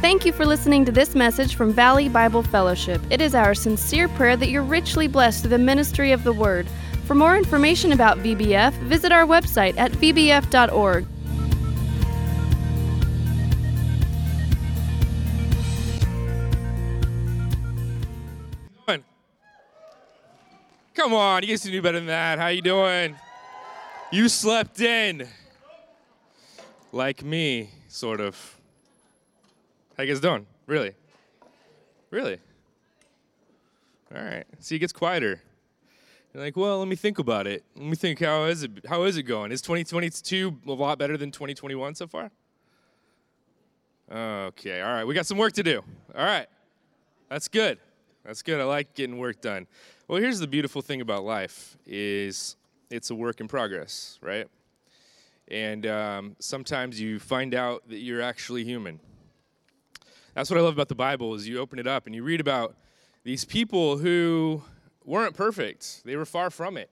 Thank you for listening to this message from Valley Bible Fellowship. It is our sincere prayer that you're richly blessed through the ministry of the Word. For more information about VBF, visit our website at vbf.org. Come on, you guys can do better than that. How you doing? You slept in. Like me, sort of. How you guys doing? Really? Really? All right. See, it gets quieter. You're like, well, let me think about it. Let me think. How is it? How is it going? Is 2022 a lot better than 2021 so far? Okay. All right. We got some work to do. All right. That's good. That's good. I like getting work done. Well, here's the beautiful thing about life is it's a work in progress, right? And um, sometimes you find out that you're actually human. That's what I love about the Bible is you open it up and you read about these people who weren't perfect. They were far from it.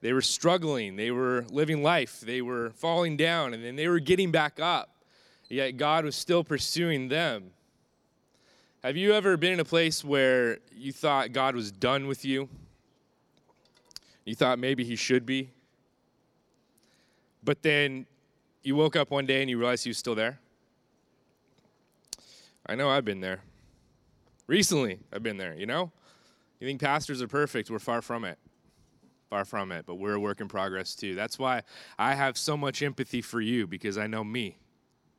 They were struggling. They were living life. They were falling down and then they were getting back up. Yet God was still pursuing them. Have you ever been in a place where you thought God was done with you? You thought maybe He should be? But then you woke up one day and you realized He was still there? I know I've been there. Recently, I've been there, you know? You think pastors are perfect? We're far from it. Far from it, but we're a work in progress too. That's why I have so much empathy for you because I know me,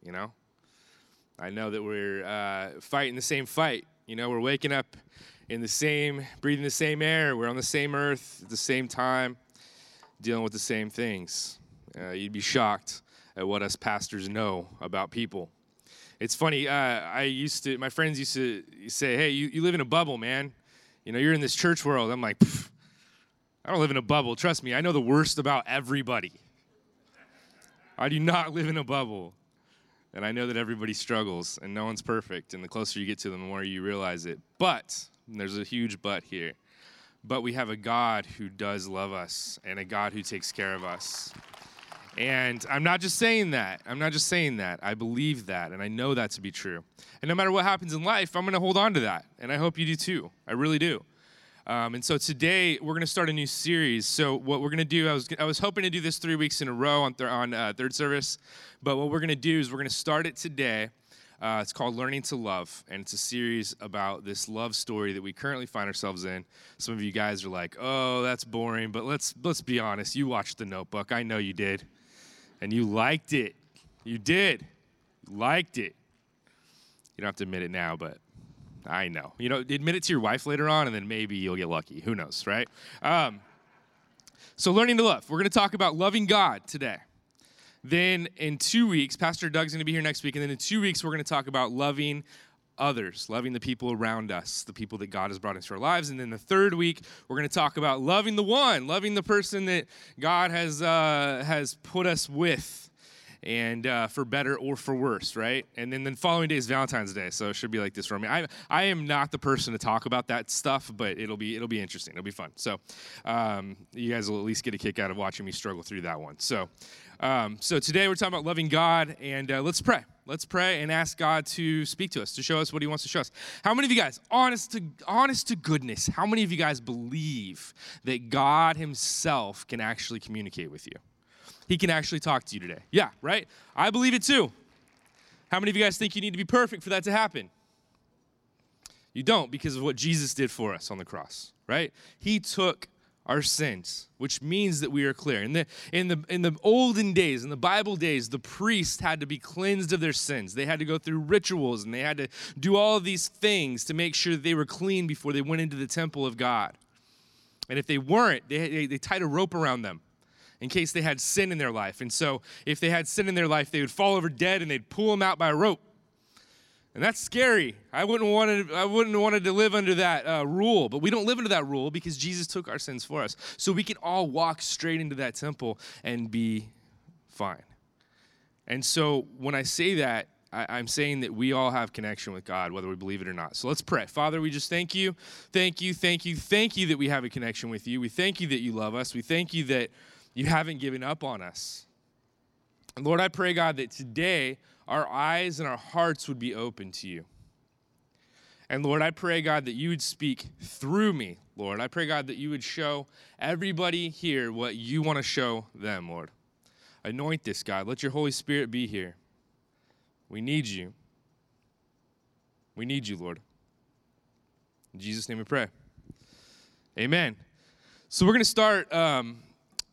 you know? I know that we're uh, fighting the same fight. You know, we're waking up in the same, breathing the same air. We're on the same earth at the same time, dealing with the same things. Uh, you'd be shocked at what us pastors know about people. It's funny. Uh, I used to, my friends used to say, "Hey, you, you live in a bubble, man. You know, you're in this church world." I'm like, I don't live in a bubble. Trust me, I know the worst about everybody. I do not live in a bubble. And I know that everybody struggles and no one's perfect. And the closer you get to them, the more you realize it. But, there's a huge but here. But we have a God who does love us and a God who takes care of us. And I'm not just saying that. I'm not just saying that. I believe that and I know that to be true. And no matter what happens in life, I'm going to hold on to that. And I hope you do too. I really do. Um, and so today we're going to start a new series. So what we're going to do, I was I was hoping to do this three weeks in a row on th- on uh, third service, but what we're going to do is we're going to start it today. Uh, it's called Learning to Love, and it's a series about this love story that we currently find ourselves in. Some of you guys are like, "Oh, that's boring," but let's let's be honest. You watched The Notebook. I know you did, and you liked it. You did. Liked it. You don't have to admit it now, but I know. You know, admit it to your wife later on, and then maybe you'll get lucky. Who knows, right? Um, so, learning to love. We're going to talk about loving God today. Then, in two weeks, Pastor Doug's going to be here next week, and then in two weeks, we're going to talk about loving others, loving the people around us, the people that God has brought into our lives. And then the third week, we're going to talk about loving the one, loving the person that God has uh, has put us with and uh, for better or for worse, right? And then the following day is Valentine's Day, so it should be like this for me. I, I am not the person to talk about that stuff, but it'll be it'll be interesting. It'll be fun. So um, you guys will at least get a kick out of watching me struggle through that one. So um, so today we're talking about loving God, and uh, let's pray. Let's pray and ask God to speak to us, to show us what He wants to show us. How many of you guys, honest to honest to goodness, how many of you guys believe that God Himself can actually communicate with you? He can actually talk to you today. Yeah, right? I believe it too. How many of you guys think you need to be perfect for that to happen? You don't because of what Jesus did for us on the cross, right? He took our sins, which means that we are clear. In the, in, the, in the olden days, in the Bible days, the priests had to be cleansed of their sins. They had to go through rituals and they had to do all these things to make sure that they were clean before they went into the temple of God. And if they weren't, they, they, they tied a rope around them in case they had sin in their life. And so, if they had sin in their life, they would fall over dead and they'd pull them out by a rope. And that's scary. I wouldn't want to, I wouldn't wanted to live under that uh, rule, but we don't live under that rule because Jesus took our sins for us. So we can all walk straight into that temple and be fine. And so when I say that, I'm saying that we all have connection with God, whether we believe it or not. So let's pray. Father, we just thank you, thank you, thank you, thank you that we have a connection with you. We thank you that you love us. We thank you that you haven't given up on us. And Lord, I pray, God, that today our eyes and our hearts would be open to you. And Lord, I pray, God, that you would speak through me, Lord. I pray, God, that you would show everybody here what you want to show them, Lord. Anoint this, God. Let your Holy Spirit be here. We need you. We need you, Lord. In Jesus' name we pray. Amen. So we're going to start. Um,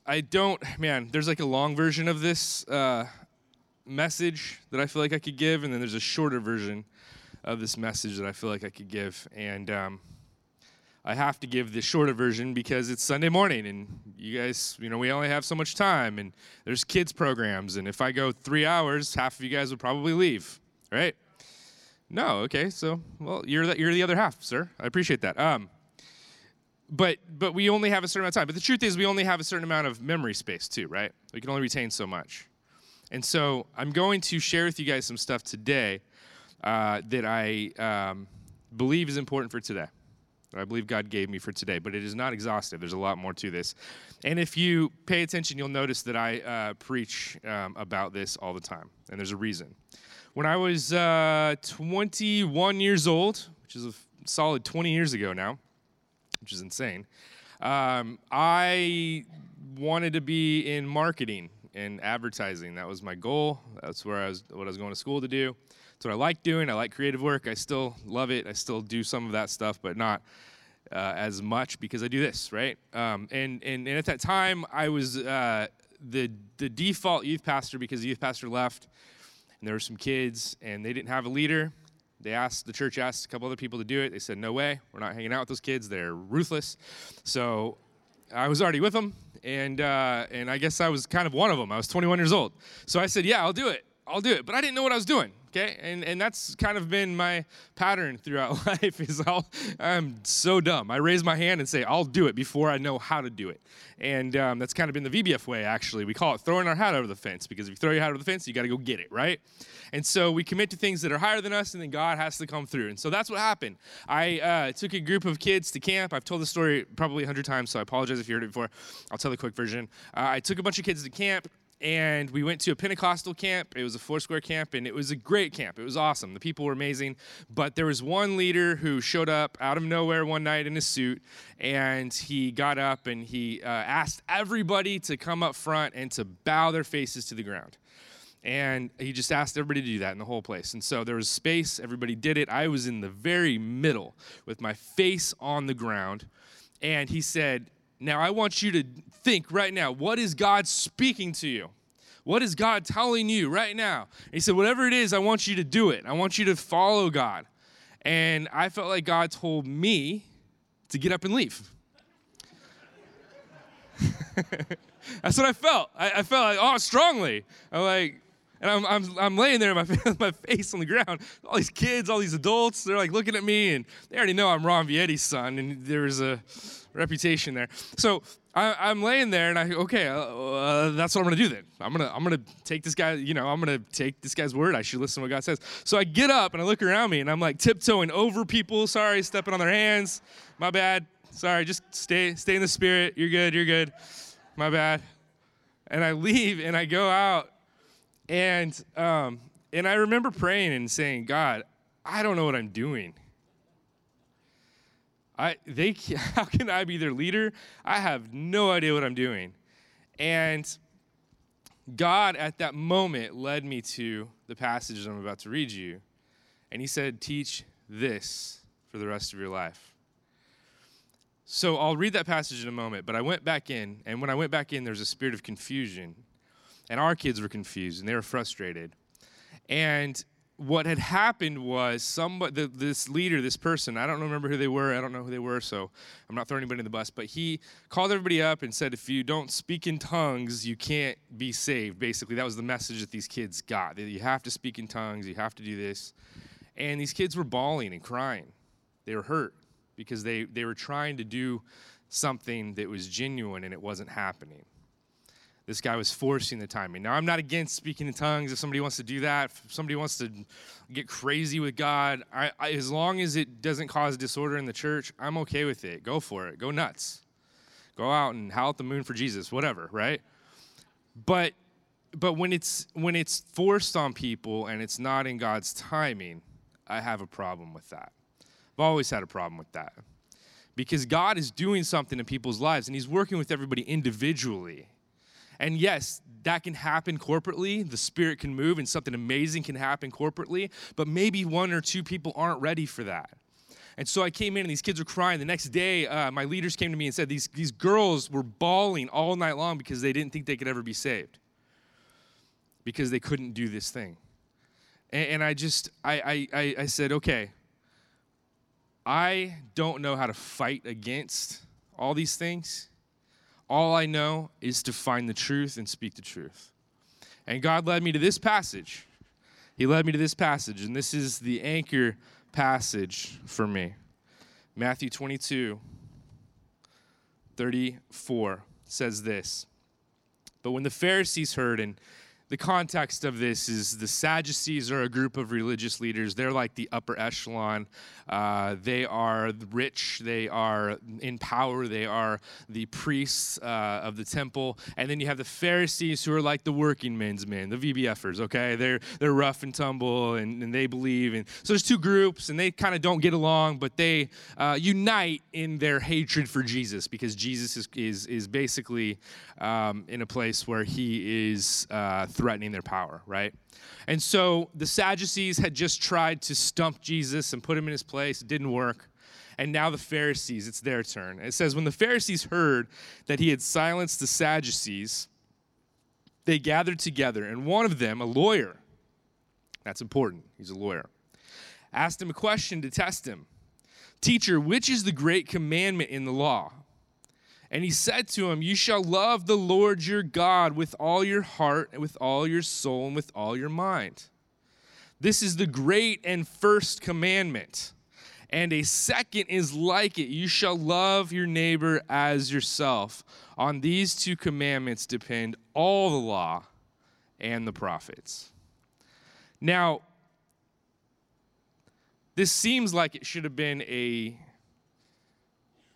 I don't, man, there's like a long version of this uh, message that I feel like I could give, and then there's a shorter version of this message that I feel like I could give. And um, I have to give the shorter version because it's Sunday morning, and you guys, you know, we only have so much time, and there's kids' programs, and if I go three hours, half of you guys would probably leave, right? No, okay, so well, you're the, you're the other half, sir. I appreciate that. Um, but but we only have a certain amount of time. But the truth is, we only have a certain amount of memory space too, right? We can only retain so much. And so I'm going to share with you guys some stuff today uh, that I um, believe is important for today. That I believe God gave me for today, but it is not exhaustive. There's a lot more to this. And if you pay attention, you'll notice that I uh, preach um, about this all the time, and there's a reason. When I was uh, 21 years old, which is a solid 20 years ago now, which is insane. Um, I wanted to be in marketing and advertising. That was my goal. That's where I was, what I was going to school to do. That's what I like doing. I like creative work. I still love it. I still do some of that stuff, but not uh, as much because I do this, right? Um, and, and, and at that time, I was uh, the, the default youth pastor because the youth pastor left, and there were some kids, and they didn't have a leader. They asked, the church asked a couple other people to do it. They said, no way, we're not hanging out with those kids. They're ruthless. So I was already with them, and, uh, and I guess I was kind of one of them. I was 21 years old. So I said, yeah, I'll do it. I'll do it. But I didn't know what I was doing. Okay, and and that's kind of been my pattern throughout life. Is I'll, I'm so dumb. I raise my hand and say I'll do it before I know how to do it, and um, that's kind of been the VBF way. Actually, we call it throwing our hat over the fence because if you throw your hat over the fence, you got to go get it, right? And so we commit to things that are higher than us, and then God has to come through. And so that's what happened. I uh, took a group of kids to camp. I've told the story probably a hundred times, so I apologize if you heard it before. I'll tell the quick version. Uh, I took a bunch of kids to camp and we went to a Pentecostal camp. It was a four square camp, and it was a great camp. It was awesome. The people were amazing. But there was one leader who showed up out of nowhere one night in a suit, and he got up and he uh, asked everybody to come up front and to bow their faces to the ground. And he just asked everybody to do that in the whole place. And so there was space, everybody did it. I was in the very middle with my face on the ground. And he said, now, I want you to think right now what is God speaking to you? What is God telling you right now? He said, Whatever it is, I want you to do it. I want you to follow God. And I felt like God told me to get up and leave. That's what I felt. I, I, felt like, oh, strongly. I'm like, and I'm, I'm, I'm laying there, my, my face on the ground. All these kids, all these adults, they're like looking at me, and they already know I'm Ron Vietti's son, and there's a reputation there. So I, am laying there, and I okay, uh, uh, that's what I'm gonna do then. I'm gonna I'm gonna take this guy. You know, I'm gonna take this guy's word. I should listen to what God says. So I get up and I look around me, and I'm like tiptoeing over people. Sorry, stepping on their hands. My bad. Sorry, just stay stay in the spirit. You're good. You're good. My bad. And I leave, and I go out, and um, and I remember praying and saying, God, I don't know what I'm doing. I, they, how can I be their leader? I have no idea what I'm doing. And God, at that moment, led me to the passage I'm about to read you. And He said, Teach this for the rest of your life. So I'll read that passage in a moment, but I went back in, and when I went back in, there's a spirit of confusion. And our kids were confused and they were frustrated. And what had happened was somebody, this leader, this person, I don't remember who they were, I don't know who they were, so I'm not throwing anybody in the bus, but he called everybody up and said, if you don't speak in tongues, you can't be saved. Basically, that was the message that these kids got. That you have to speak in tongues, you have to do this. And these kids were bawling and crying. They were hurt because they, they were trying to do something that was genuine and it wasn't happening. This guy was forcing the timing. Now, I'm not against speaking in tongues. If somebody wants to do that, if somebody wants to get crazy with God, I, I, as long as it doesn't cause disorder in the church, I'm okay with it. Go for it. Go nuts. Go out and howl at the moon for Jesus, whatever, right? But but when it's when it's forced on people and it's not in God's timing, I have a problem with that. I've always had a problem with that. Because God is doing something in people's lives and he's working with everybody individually. And yes, that can happen corporately. The Spirit can move and something amazing can happen corporately, but maybe one or two people aren't ready for that. And so I came in and these kids were crying. The next day, uh, my leaders came to me and said these, these girls were bawling all night long because they didn't think they could ever be saved because they couldn't do this thing. And, and I just, I, I, I said, okay, I don't know how to fight against all these things. All I know is to find the truth and speak the truth. And God led me to this passage. He led me to this passage, and this is the anchor passage for me. Matthew 22, 34 says this. But when the Pharisees heard, and the context of this is the Sadducees are a group of religious leaders. They're like the upper echelon. Uh, they are rich. They are in power. They are the priests uh, of the temple. And then you have the Pharisees who are like the working men's men, the VBFers. Okay, they're they're rough and tumble, and, and they believe. And so there's two groups, and they kind of don't get along, but they uh, unite in their hatred for Jesus because Jesus is is is basically um, in a place where he is uh, threatening their power, right? And so the Sadducees had just tried to stump Jesus and put him in his place. It didn't work. And now the Pharisees, it's their turn. It says, When the Pharisees heard that he had silenced the Sadducees, they gathered together, and one of them, a lawyer, that's important, he's a lawyer, asked him a question to test him Teacher, which is the great commandment in the law? And he said to him, You shall love the Lord your God with all your heart, and with all your soul, and with all your mind. This is the great and first commandment. And a second is like it you shall love your neighbor as yourself. On these two commandments depend all the law and the prophets. Now, this seems like it should have been a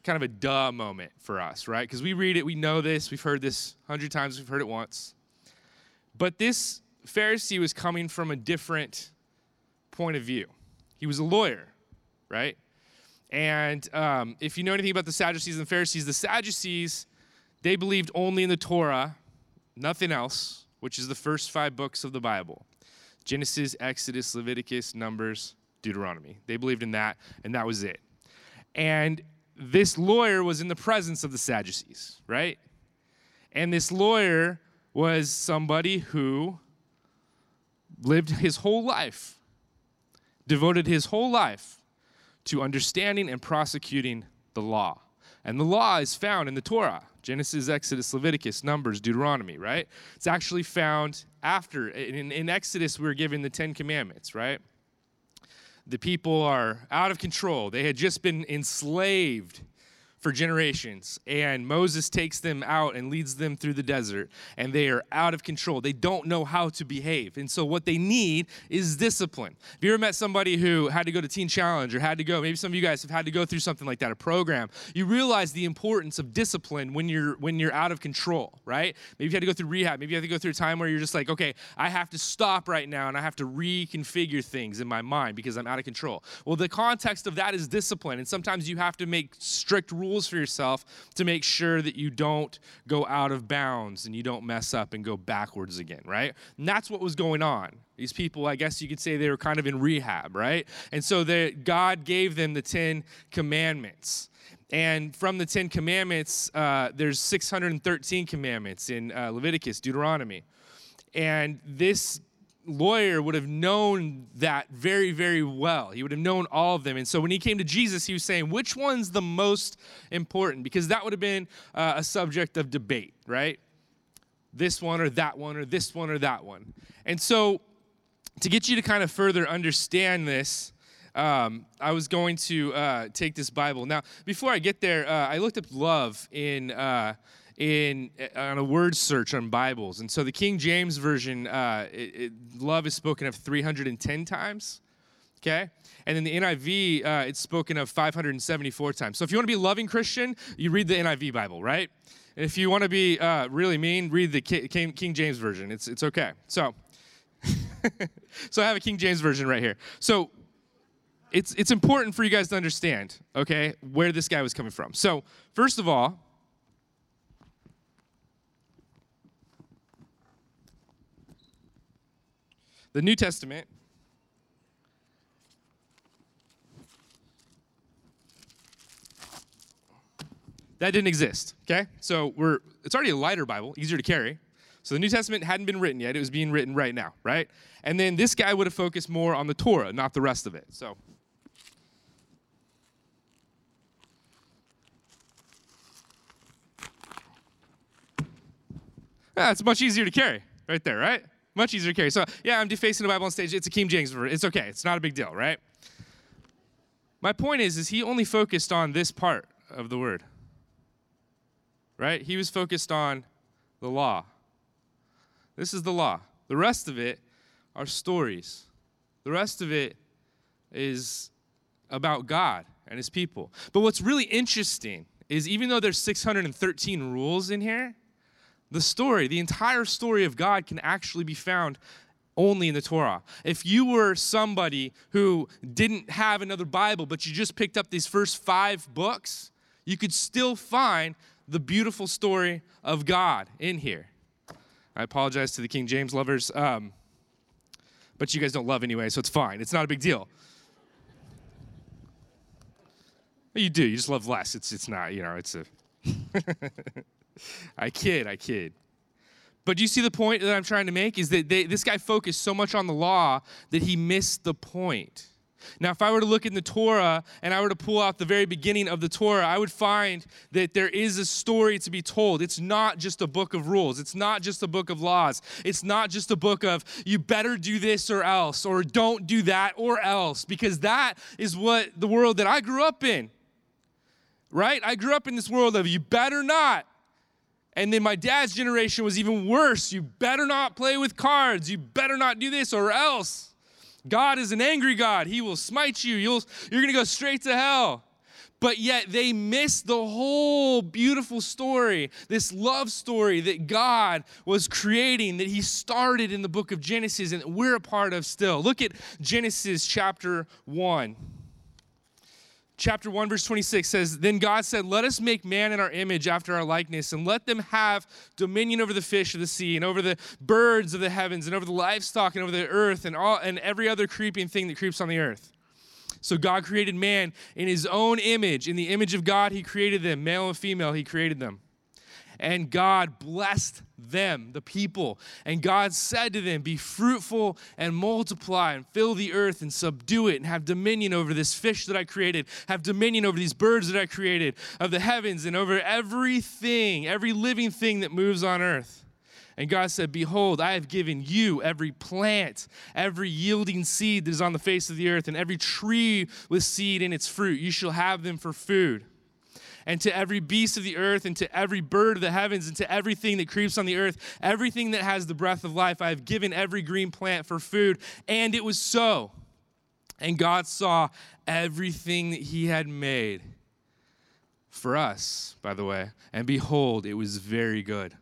kind of a duh moment for us, right? Because we read it, we know this, we've heard this a hundred times, we've heard it once. But this Pharisee was coming from a different point of view. He was a lawyer, right? And um, if you know anything about the Sadducees and the Pharisees, the Sadducees, they believed only in the Torah, nothing else, which is the first five books of the Bible Genesis, Exodus, Leviticus, Numbers, Deuteronomy. They believed in that, and that was it. And this lawyer was in the presence of the Sadducees, right? And this lawyer was somebody who lived his whole life, devoted his whole life to understanding and prosecuting the law. And the law is found in the Torah Genesis, Exodus, Leviticus, Numbers, Deuteronomy, right? It's actually found after. In, in Exodus, we were given the Ten Commandments, right? The people are out of control. They had just been enslaved for generations. And Moses takes them out and leads them through the desert, and they are out of control. They don't know how to behave. And so, what they need is discipline. Have you ever met somebody who had to go to Teen Challenge or had to go, maybe some of you guys have had to go through something like that, a program? You realize the importance of discipline when you're when you're out of control, right? Maybe you had to go through rehab. Maybe you have to go through a time where you're just like, okay, I have to stop right now and I have to reconfigure things in my mind because I'm out of control. Well, the context of that is discipline. And sometimes you have to make strict rules for yourself to make sure that you don't go out of bounds and you don't mess up and go backwards again, right? And that's what was going on. These people, I guess you could say they were kind of in rehab, right? And so the, God gave them the Ten Commandments. And from the Ten Commandments, uh, there's 613 commandments in uh, Leviticus, Deuteronomy. And this lawyer would have known that very, very well. He would have known all of them. And so when he came to Jesus, he was saying, which one's the most important? Because that would have been uh, a subject of debate, right? This one or that one or this one or that one. And so to get you to kind of further understand this, um, I was going to uh, take this Bible. Now, before I get there, uh, I looked up love in. Uh, in on a word search on Bibles. And so the King James version, uh, it, it, love is spoken of 310 times. Okay, and then the NIV, uh, it's spoken of 574 times. So if you want to be a loving Christian, you read the NIV Bible, right? And if you want to be uh, really mean, read the King, King James version. It's it's okay. So, so I have a King James version right here. So it's it's important for you guys to understand, okay, where this guy was coming from. So first of all. The New Testament that didn't exist. Okay, so we're it's already a lighter Bible, easier to carry. So the New Testament hadn't been written yet; it was being written right now, right? And then this guy would have focused more on the Torah, not the rest of it. So. Yeah, it's much easier to carry right there, right? Much easier to carry. So, yeah, I'm defacing the Bible on stage. It's a King James version. It's okay. It's not a big deal, right? My point is, is he only focused on this part of the word right? He was focused on the law. This is the law. The rest of it are stories. The rest of it is about God and his people. But what's really interesting is even though there's 613 rules in here, the story, the entire story of God can actually be found only in the Torah. If you were somebody who didn't have another Bible, but you just picked up these first five books, you could still find the beautiful story of God in here. I apologize to the King James lovers, um, but you guys don't love anyway, so it's fine. It's not a big deal. You do. You just love less. It's it's not. You know. It's a. I kid. I kid. But do you see the point that I'm trying to make? Is that they, this guy focused so much on the law that he missed the point. Now, if I were to look in the Torah and I were to pull out the very beginning of the Torah, I would find that there is a story to be told. It's not just a book of rules, it's not just a book of laws, it's not just a book of you better do this or else, or don't do that or else, because that is what the world that I grew up in. Right? I grew up in this world of you better not. And then my dad's generation was even worse. You better not play with cards. You better not do this or else. God is an angry God. He will smite you. You'll, you're going to go straight to hell. But yet they miss the whole beautiful story, this love story that God was creating, that He started in the book of Genesis and that we're a part of still. Look at Genesis chapter 1 chapter 1 verse 26 says then god said let us make man in our image after our likeness and let them have dominion over the fish of the sea and over the birds of the heavens and over the livestock and over the earth and all and every other creeping thing that creeps on the earth. So god created man in his own image. In the image of god he created them male and female he created them and God blessed them, the people. And God said to them, Be fruitful and multiply and fill the earth and subdue it and have dominion over this fish that I created, have dominion over these birds that I created, of the heavens and over everything, every living thing that moves on earth. And God said, Behold, I have given you every plant, every yielding seed that is on the face of the earth, and every tree with seed in its fruit. You shall have them for food and to every beast of the earth, and to every bird of the heavens, and to everything that creeps on the earth, everything that has the breath of life. I have given every green plant for food. And it was so. And God saw everything that He had made for us, by the way. And behold, it was very good.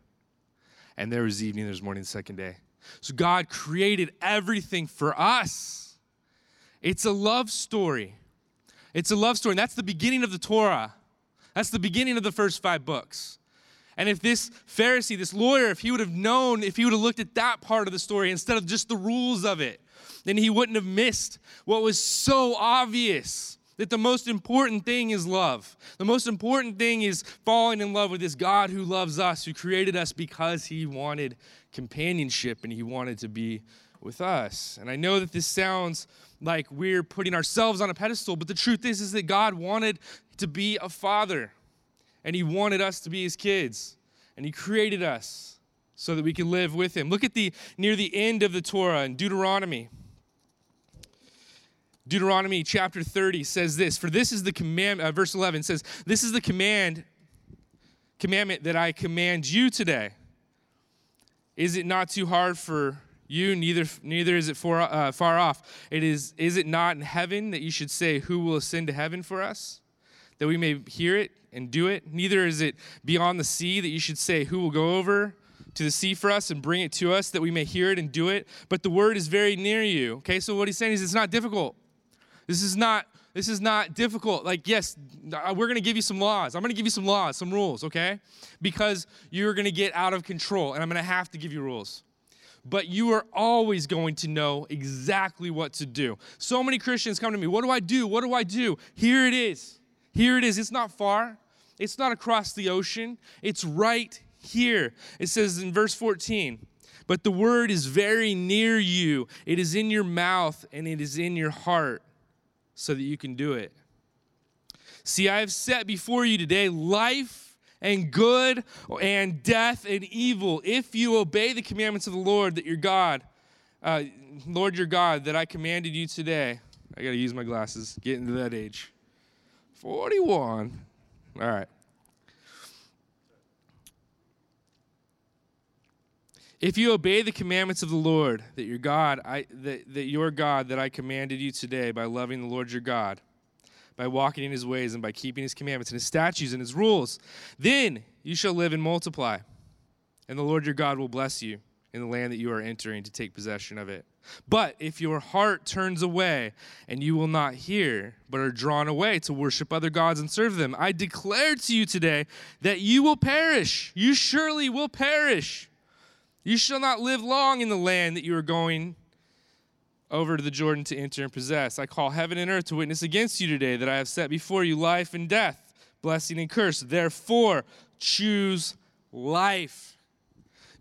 And there was evening, there was morning, the second day. So God created everything for us. It's a love story. It's a love story. And that's the beginning of the Torah. That's the beginning of the first five books. And if this Pharisee, this lawyer, if he would have known, if he would have looked at that part of the story instead of just the rules of it, then he wouldn't have missed what was so obvious that the most important thing is love. The most important thing is falling in love with this God who loves us, who created us because he wanted companionship and he wanted to be with us. And I know that this sounds like we're putting ourselves on a pedestal, but the truth is is that God wanted to be a father, and He wanted us to be His kids, and He created us so that we can live with Him. Look at the near the end of the Torah in Deuteronomy. Deuteronomy chapter 30 says this, for this is the command, uh, verse 11 says, This is the command commandment that I command you today. Is it not too hard for you? Neither, neither is it for, uh, far off. It is, is it not in heaven that you should say, Who will ascend to heaven for us? That we may hear it and do it. Neither is it beyond the sea that you should say, Who will go over to the sea for us and bring it to us that we may hear it and do it? But the word is very near you. Okay, so what he's saying is it's not difficult. This is not this is not difficult. Like, yes, uh, we're going to give you some laws. I'm going to give you some laws, some rules, okay? Because you're going to get out of control, and I'm going to have to give you rules. But you are always going to know exactly what to do. So many Christians come to me, What do I do? What do I do? Here it is. Here it is. It's not far, it's not across the ocean, it's right here. It says in verse 14, But the word is very near you, it is in your mouth, and it is in your heart so that you can do it. See, I have set before you today life and good and death and evil if you obey the commandments of the Lord that your God, uh, Lord your God, that I commanded you today. I got to use my glasses, get into that age. 41. All right. If you obey the commandments of the Lord, that your God, I, that, that your God, that I commanded you today by loving the Lord your God, by walking in his ways and by keeping his commandments and his statutes and his rules, then you shall live and multiply. And the Lord your God will bless you in the land that you are entering to take possession of it. But if your heart turns away and you will not hear, but are drawn away to worship other gods and serve them, I declare to you today that you will perish. You surely will perish. You shall not live long in the land that you are going over to the Jordan to enter and possess. I call heaven and earth to witness against you today that I have set before you life and death, blessing and curse. Therefore, choose life.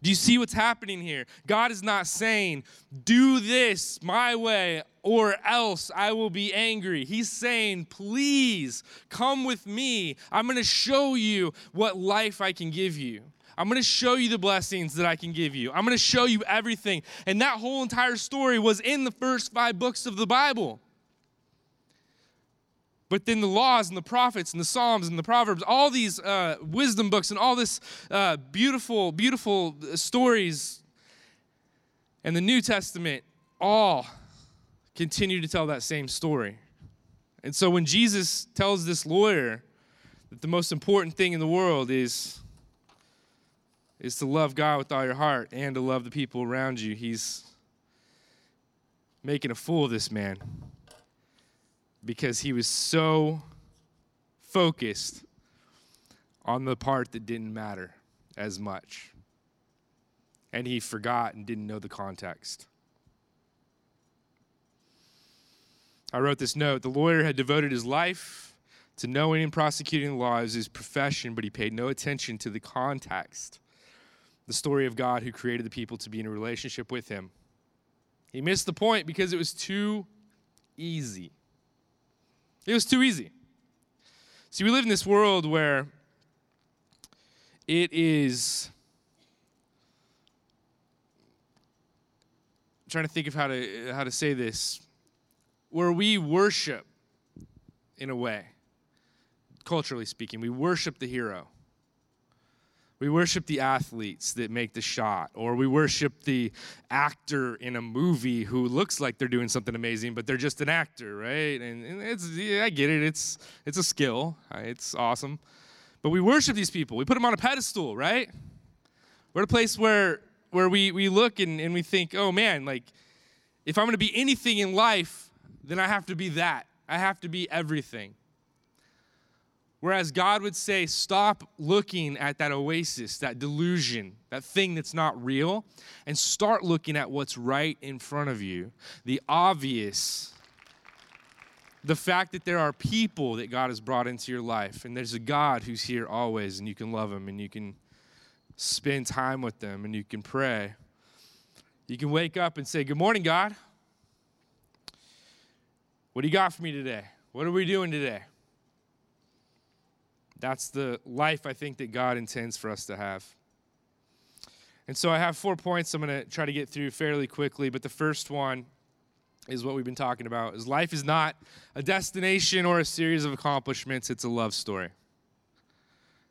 Do you see what's happening here? God is not saying, do this my way or else I will be angry. He's saying, please come with me. I'm going to show you what life I can give you. I'm going to show you the blessings that I can give you. I'm going to show you everything. And that whole entire story was in the first five books of the Bible. But then the laws and the prophets and the Psalms and the Proverbs, all these uh, wisdom books and all this uh, beautiful, beautiful stories and the New Testament all continue to tell that same story. And so when Jesus tells this lawyer that the most important thing in the world is is to love God with all your heart and to love the people around you. He's making a fool of this man because he was so focused on the part that didn't matter as much. And he forgot and didn't know the context. I wrote this note. The lawyer had devoted his life to knowing and prosecuting the law as his profession, but he paid no attention to the context the story of God who created the people to be in a relationship with him. He missed the point because it was too easy. It was too easy. See, we live in this world where it is. I'm trying to think of how to how to say this, where we worship, in a way, culturally speaking, we worship the hero. We worship the athletes that make the shot, or we worship the actor in a movie who looks like they're doing something amazing, but they're just an actor, right? And, and it's, yeah, I get it. It's, it's a skill. It's awesome. But we worship these people. We put them on a pedestal, right? We're at a place where, where we, we look and, and we think, oh man, like, if I'm going to be anything in life, then I have to be that. I have to be everything. Whereas God would say, stop looking at that oasis, that delusion, that thing that's not real, and start looking at what's right in front of you. The obvious, the fact that there are people that God has brought into your life, and there's a God who's here always, and you can love Him, and you can spend time with them, and you can pray. You can wake up and say, Good morning, God. What do you got for me today? What are we doing today? That's the life I think that God intends for us to have. And so I have four points I'm going to try to get through fairly quickly, but the first one is what we've been talking about is life is not a destination or a series of accomplishments, it's a love story.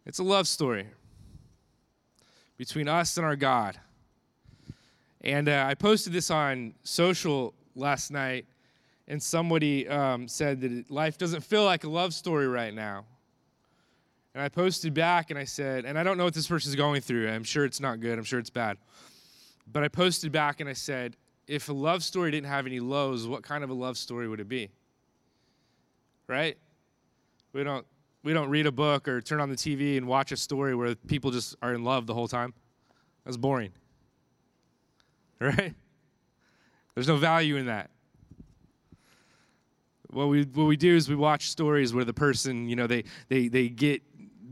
It's a love story. between us and our God. And uh, I posted this on social last night, and somebody um, said that life doesn't feel like a love story right now. And I posted back and I said, and I don't know what this person's going through. I'm sure it's not good. I'm sure it's bad. But I posted back and I said, if a love story didn't have any lows, what kind of a love story would it be? Right? We don't we don't read a book or turn on the TV and watch a story where people just are in love the whole time. That's boring. Right? There's no value in that. What we what we do is we watch stories where the person, you know, they they they get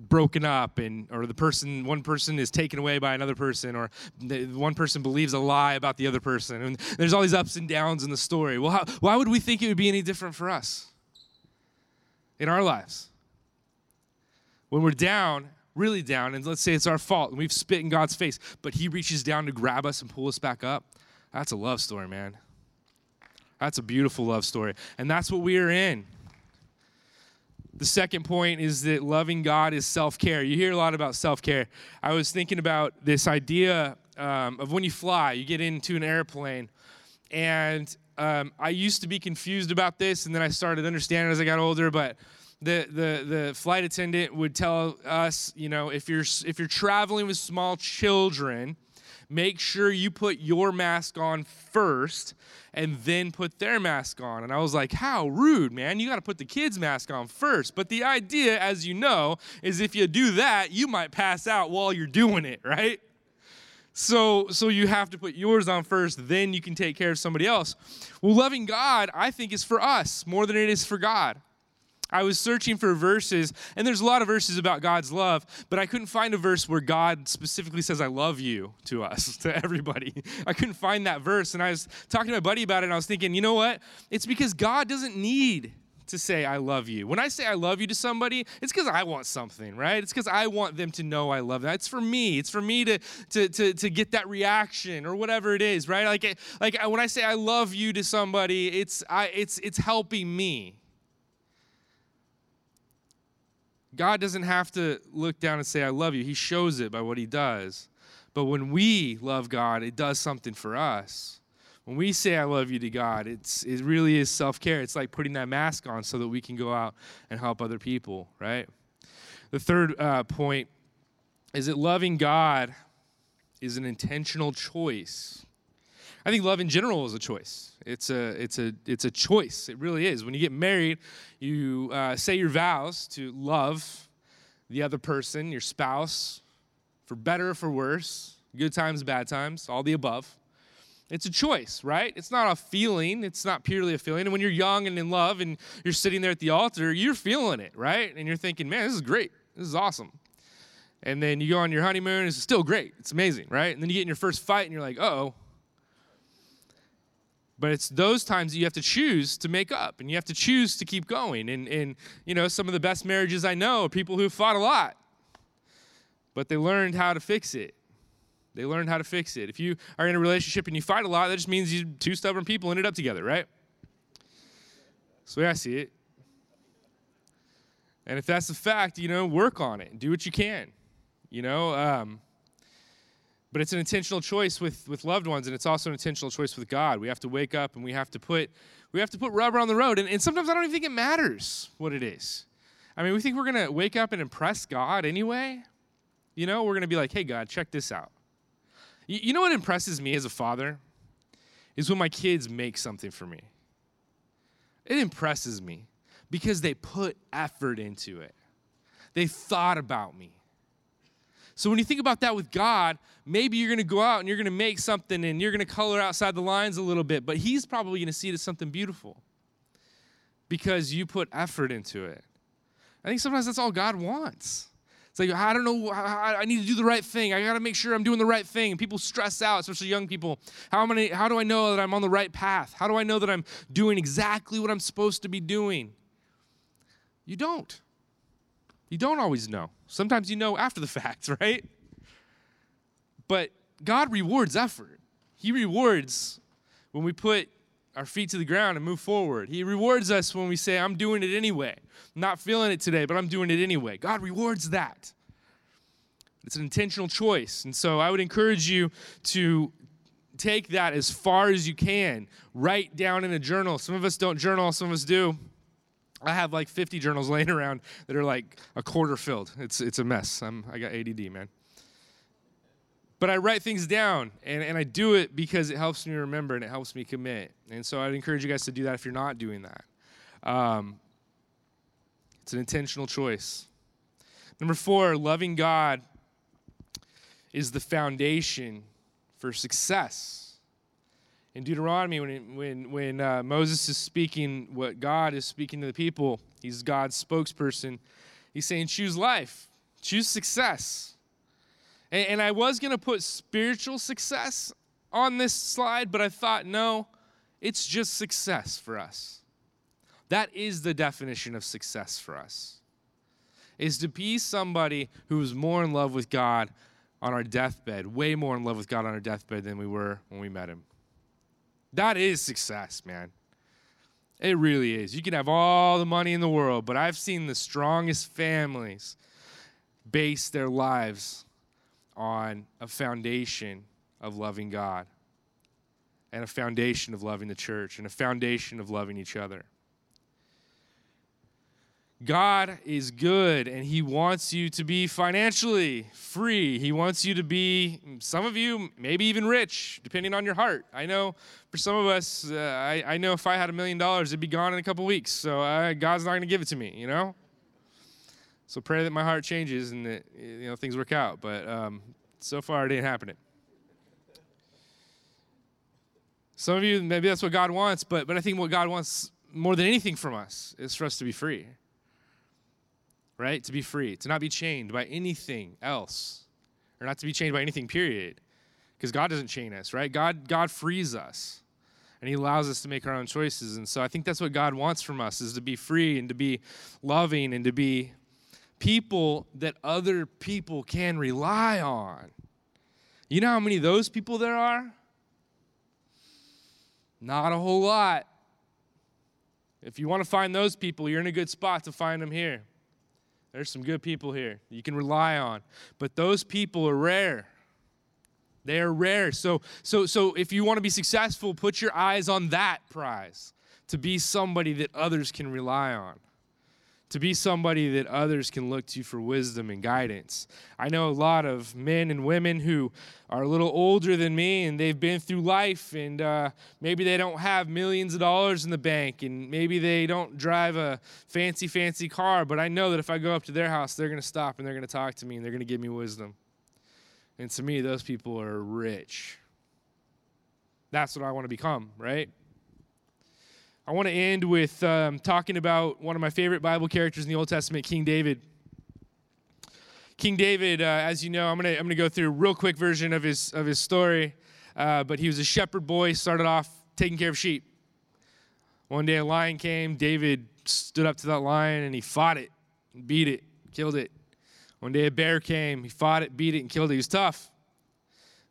broken up and or the person one person is taken away by another person or one person believes a lie about the other person. And there's all these ups and downs in the story. Well how, why would we think it would be any different for us in our lives? When we're down really down and let's say it's our fault and we've spit in god's face but he reaches down to grab us and pull us back up that's a love story man. That's a beautiful love story. And that's what we are in the second point is that loving God is self care. You hear a lot about self care. I was thinking about this idea um, of when you fly, you get into an airplane, and um, I used to be confused about this, and then I started understanding as I got older. But the, the, the flight attendant would tell us, you know, if you're if you're traveling with small children, make sure you put your mask on first and then put their mask on. And I was like, how rude, man. You got to put the kids' mask on first. But the idea, as you know, is if you do that, you might pass out while you're doing it, right? So, so you have to put yours on first, then you can take care of somebody else. Well, loving God, I think, is for us more than it is for God. I was searching for verses, and there's a lot of verses about God's love, but I couldn't find a verse where God specifically says, I love you to us, to everybody. I couldn't find that verse. And I was talking to my buddy about it, and I was thinking, you know what? It's because God doesn't need to say, I love you. When I say I love you to somebody, it's because I want something, right? It's because I want them to know I love them. It's for me. It's for me to, to, to, to get that reaction or whatever it is, right? Like, like when I say I love you to somebody, it's, I, it's, it's helping me. God doesn't have to look down and say, I love you. He shows it by what he does. But when we love God, it does something for us. When we say, I love you to God, it's, it really is self care. It's like putting that mask on so that we can go out and help other people, right? The third uh, point is that loving God is an intentional choice. I think love in general is a choice. It's a, it's a, it's a choice. It really is. When you get married, you uh, say your vows to love the other person, your spouse, for better or for worse, good times, bad times, all the above. It's a choice, right? It's not a feeling. It's not purely a feeling. And when you're young and in love and you're sitting there at the altar, you're feeling it, right? And you're thinking, man, this is great. This is awesome. And then you go on your honeymoon, it's still great. It's amazing, right? And then you get in your first fight and you're like, oh. But it's those times that you have to choose to make up and you have to choose to keep going. And, and you know, some of the best marriages I know are people who fought a lot, but they learned how to fix it. They learned how to fix it. If you are in a relationship and you fight a lot, that just means you two stubborn people ended up together, right? That's the way I see it. And if that's the fact, you know, work on it. And do what you can. You know, um, but it's an intentional choice with with loved ones, and it's also an intentional choice with God. We have to wake up and we have to put we have to put rubber on the road. And, and sometimes I don't even think it matters what it is. I mean, we think we're gonna wake up and impress God anyway. You know, we're gonna be like, hey God, check this out. You, you know what impresses me as a father? Is when my kids make something for me. It impresses me because they put effort into it. They thought about me. So when you think about that with God, maybe you're going to go out and you're going to make something and you're going to color outside the lines a little bit, but He's probably going to see it as something beautiful because you put effort into it. I think sometimes that's all God wants. It's like, I don't know, I need to do the right thing. I got to make sure I'm doing the right thing. And people stress out, especially young people. How, I, how do I know that I'm on the right path? How do I know that I'm doing exactly what I'm supposed to be doing? You don't. You don't always know. Sometimes you know after the fact, right? But God rewards effort. He rewards when we put our feet to the ground and move forward. He rewards us when we say, I'm doing it anyway. I'm not feeling it today, but I'm doing it anyway. God rewards that. It's an intentional choice. And so I would encourage you to take that as far as you can. Write down in a journal. Some of us don't journal, some of us do. I have like 50 journals laying around that are like a quarter filled. It's, it's a mess. I'm, I got ADD, man. But I write things down and, and I do it because it helps me remember and it helps me commit. And so I'd encourage you guys to do that if you're not doing that. Um, it's an intentional choice. Number four, loving God is the foundation for success. In Deuteronomy, when, when, when uh, Moses is speaking what God is speaking to the people, he's God's spokesperson. He's saying, choose life, choose success. And, and I was going to put spiritual success on this slide, but I thought, no, it's just success for us. That is the definition of success for us. Is to be somebody who is more in love with God on our deathbed, way more in love with God on our deathbed than we were when we met him. That is success, man. It really is. You can have all the money in the world, but I've seen the strongest families base their lives on a foundation of loving God and a foundation of loving the church and a foundation of loving each other. God is good and He wants you to be financially free. He wants you to be, some of you, maybe even rich, depending on your heart. I know for some of us, uh, I, I know if I had a million dollars, it'd be gone in a couple weeks. So uh, God's not going to give it to me, you know? So pray that my heart changes and that you know things work out. But um, so far, it ain't happening. Some of you, maybe that's what God wants, but, but I think what God wants more than anything from us is for us to be free. Right? To be free, to not be chained by anything else, or not to be chained by anything, period. Because God doesn't chain us, right? God, God frees us and he allows us to make our own choices and so i think that's what god wants from us is to be free and to be loving and to be people that other people can rely on you know how many of those people there are not a whole lot. If you want to find those people, you're in a good spot to find them here. There's some good people here you can rely on. But those people are rare. They are rare. So, so, so if you want to be successful, put your eyes on that prize to be somebody that others can rely on to be somebody that others can look to for wisdom and guidance. I know a lot of men and women who are a little older than me and they've been through life and uh, maybe they don't have millions of dollars in the bank and maybe they don't drive a fancy, fancy car, but I know that if I go up to their house, they're going to stop and they're going to talk to me and they're going to give me wisdom. And to me, those people are rich. That's what I want to become, right? I want to end with um, talking about one of my favorite Bible characters in the Old Testament, King David. King David, uh, as you know, I'm gonna I'm gonna go through a real quick version of his of his story. Uh, but he was a shepherd boy, started off taking care of sheep. One day a lion came. David stood up to that lion and he fought it, beat it, killed it. One day a bear came. He fought it, beat it, and killed it. He was tough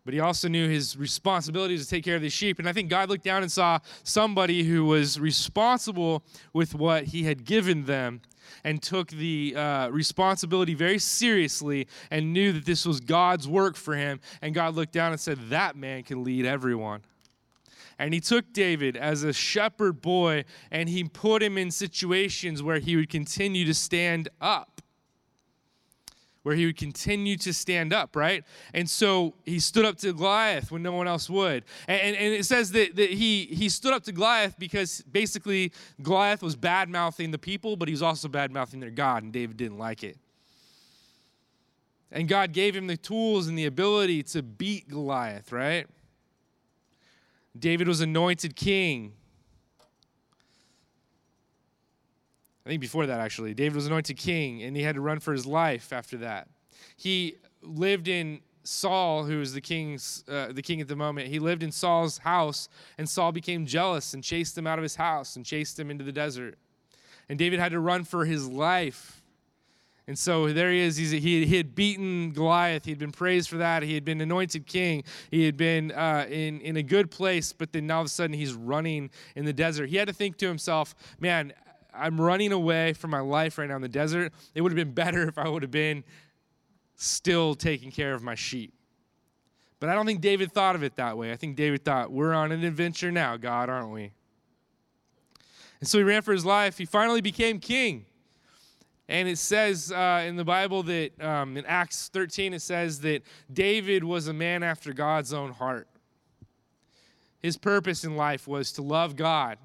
but he also knew his responsibility to take care of the sheep. And I think God looked down and saw somebody who was responsible with what he had given them and took the uh, responsibility very seriously and knew that this was God's work for him. And God looked down and said, That man can lead everyone. And he took David as a shepherd boy and he put him in situations where he would continue to stand up where he would continue to stand up, right? And so he stood up to Goliath when no one else would. And, and, and it says that, that he, he stood up to Goliath because basically Goliath was bad mouthing the people, but he was also bad mouthing their God, and David didn't like it. And God gave him the tools and the ability to beat Goliath, right? David was anointed king. I think before that, actually. David was anointed king, and he had to run for his life after that. He lived in Saul, who was the king's uh, the king at the moment. He lived in Saul's house, and Saul became jealous and chased him out of his house and chased him into the desert. And David had to run for his life. And so there he is. He's, he, he had beaten Goliath. He had been praised for that. He had been anointed king. He had been uh, in, in a good place, but then all of a sudden he's running in the desert. He had to think to himself, man, I'm running away from my life right now in the desert. It would have been better if I would have been still taking care of my sheep. But I don't think David thought of it that way. I think David thought, we're on an adventure now, God, aren't we? And so he ran for his life. He finally became king. And it says uh, in the Bible that um, in Acts 13, it says that David was a man after God's own heart. His purpose in life was to love God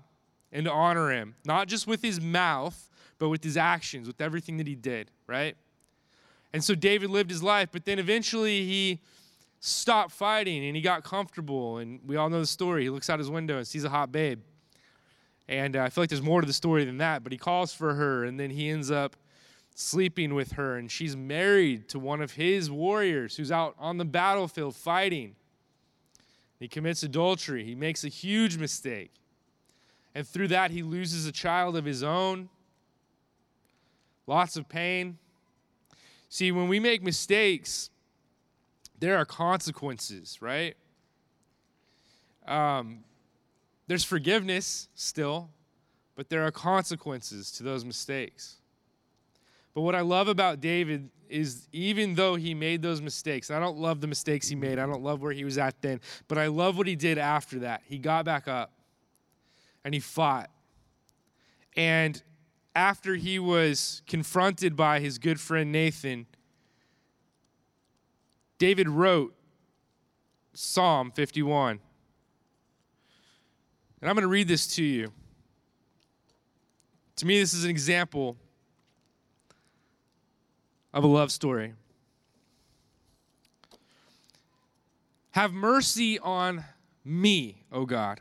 and to honor him, not just with his mouth, but with his actions, with everything that he did, right? And so David lived his life, but then eventually he stopped fighting and he got comfortable. And we all know the story. He looks out his window and sees a hot babe. And uh, I feel like there's more to the story than that, but he calls for her and then he ends up sleeping with her. And she's married to one of his warriors who's out on the battlefield fighting. He commits adultery. He makes a huge mistake. And through that, he loses a child of his own. Lots of pain. See, when we make mistakes, there are consequences, right? Um, there's forgiveness still, but there are consequences to those mistakes. But what I love about David is even though he made those mistakes, I don't love the mistakes he made, I don't love where he was at then, but I love what he did after that. He got back up and he fought. And after he was confronted by his good friend Nathan, David wrote Psalm 51. And I'm going to read this to you. To me, this is an example of a love story. Have mercy on me, O God,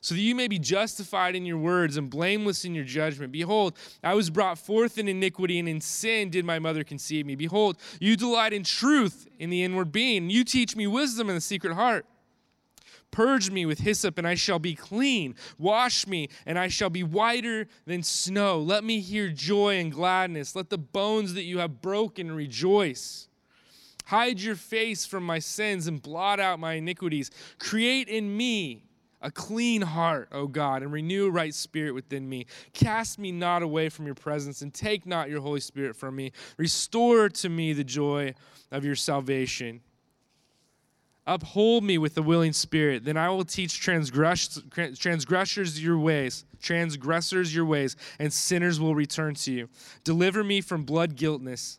so that you may be justified in your words and blameless in your judgment. Behold, I was brought forth in iniquity, and in sin did my mother conceive me. Behold, you delight in truth in the inward being. You teach me wisdom in the secret heart. Purge me with hyssop, and I shall be clean. Wash me, and I shall be whiter than snow. Let me hear joy and gladness. Let the bones that you have broken rejoice. Hide your face from my sins and blot out my iniquities. Create in me a clean heart, O God, and renew a right spirit within me. Cast me not away from your presence, and take not your Holy Spirit from me. Restore to me the joy of your salvation. Uphold me with a willing spirit, then I will teach transgress- transgressors your ways, transgressors your ways, and sinners will return to you. Deliver me from blood guiltness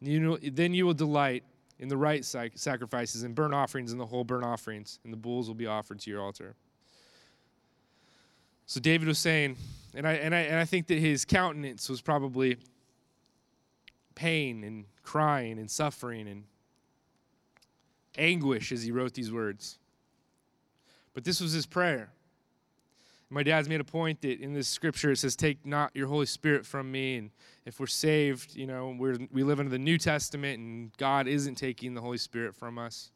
You know, then you will delight in the right sacrifices and burnt offerings and the whole burnt offerings, and the bulls will be offered to your altar. So David was saying, and I, and I, and I think that his countenance was probably pain and crying and suffering and anguish as he wrote these words. But this was his prayer. My dad's made a point that in this scripture it says, Take not your Holy Spirit from me. And if we're saved, you know, we're, we live under the New Testament and God isn't taking the Holy Spirit from us.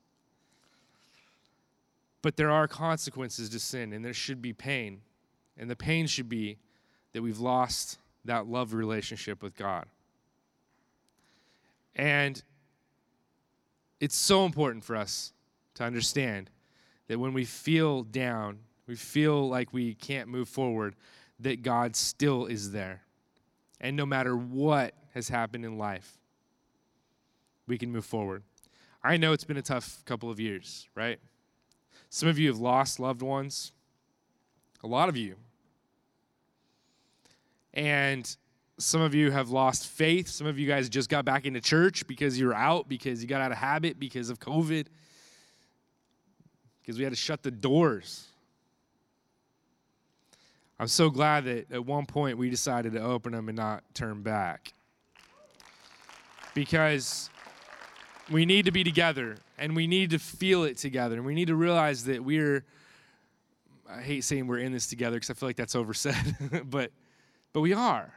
But there are consequences to sin and there should be pain. And the pain should be that we've lost that love relationship with God. And it's so important for us to understand that when we feel down, we feel like we can't move forward, that God still is there. And no matter what has happened in life, we can move forward. I know it's been a tough couple of years, right? Some of you have lost loved ones, a lot of you. And some of you have lost faith. Some of you guys just got back into church because you're out, because you got out of habit because of COVID, because we had to shut the doors I'm so glad that at one point we decided to open them and not turn back. Because we need to be together and we need to feel it together and we need to realize that we're I hate saying we're in this together because I feel like that's oversaid, but but we are.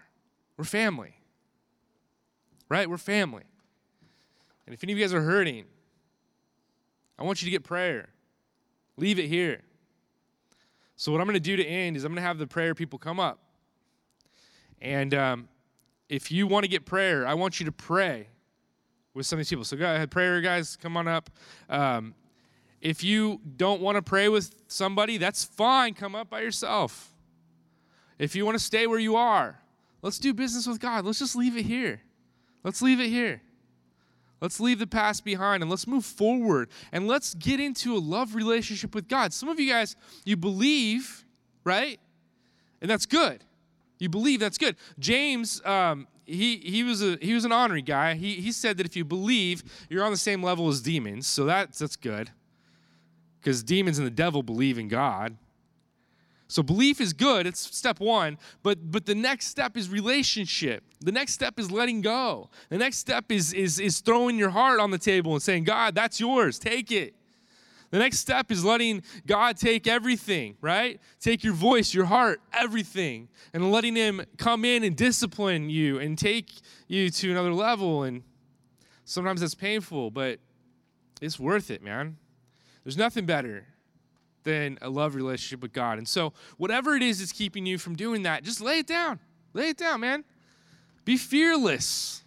We're family. Right? We're family. And if any of you guys are hurting, I want you to get prayer. Leave it here. So, what I'm going to do to end is I'm going to have the prayer people come up. And um, if you want to get prayer, I want you to pray with some of these people. So, go ahead, prayer guys, come on up. Um, if you don't want to pray with somebody, that's fine. Come up by yourself. If you want to stay where you are, let's do business with God. Let's just leave it here. Let's leave it here. Let's leave the past behind and let's move forward and let's get into a love relationship with God. Some of you guys, you believe, right? And that's good. You believe that's good. James, um, he, he, was a, he was an honorary guy. He, he said that if you believe, you're on the same level as demons. So that's, that's good. Because demons and the devil believe in God. So belief is good, it's step 1, but but the next step is relationship. The next step is letting go. The next step is is is throwing your heart on the table and saying, "God, that's yours. Take it." The next step is letting God take everything, right? Take your voice, your heart, everything, and letting Him come in and discipline you and take you to another level. And sometimes that's painful, but it's worth it, man. There's nothing better than a love relationship with God. And so, whatever it is that's keeping you from doing that, just lay it down. Lay it down, man. Be fearless.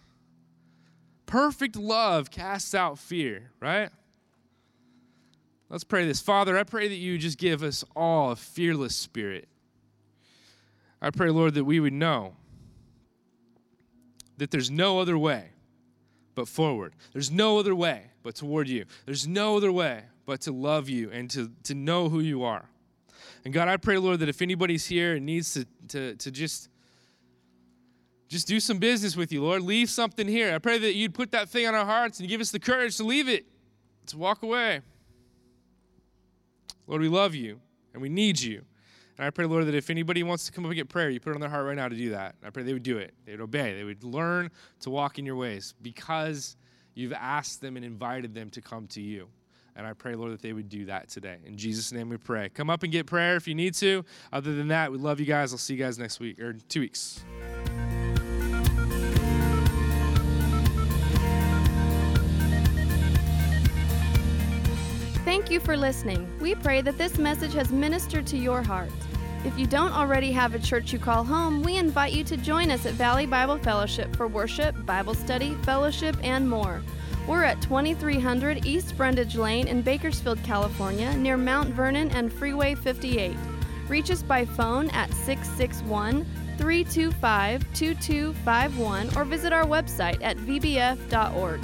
Perfect love casts out fear, right? Let's pray this. Father, I pray that you just give us all a fearless spirit. I pray, Lord, that we would know that there's no other way but forward. There's no other way but toward you. There's no other way but to love you and to, to know who you are. And God, I pray, Lord, that if anybody's here and needs to, to, to just, just do some business with you, Lord, leave something here. I pray that you'd put that thing on our hearts and give us the courage to leave it, to walk away. Lord, we love you and we need you. And I pray, Lord, that if anybody wants to come up and get prayer, you put it on their heart right now to do that. I pray they would do it. They would obey. They would learn to walk in your ways because you've asked them and invited them to come to you. And I pray, Lord, that they would do that today. In Jesus' name we pray. Come up and get prayer if you need to. Other than that, we love you guys. I'll see you guys next week or two weeks. Thank you for listening. We pray that this message has ministered to your heart. If you don't already have a church you call home, we invite you to join us at Valley Bible Fellowship for worship, Bible study, fellowship, and more. We're at 2300 East Brundage Lane in Bakersfield, California, near Mount Vernon and Freeway 58. Reach us by phone at 661 325 2251 or visit our website at vbf.org.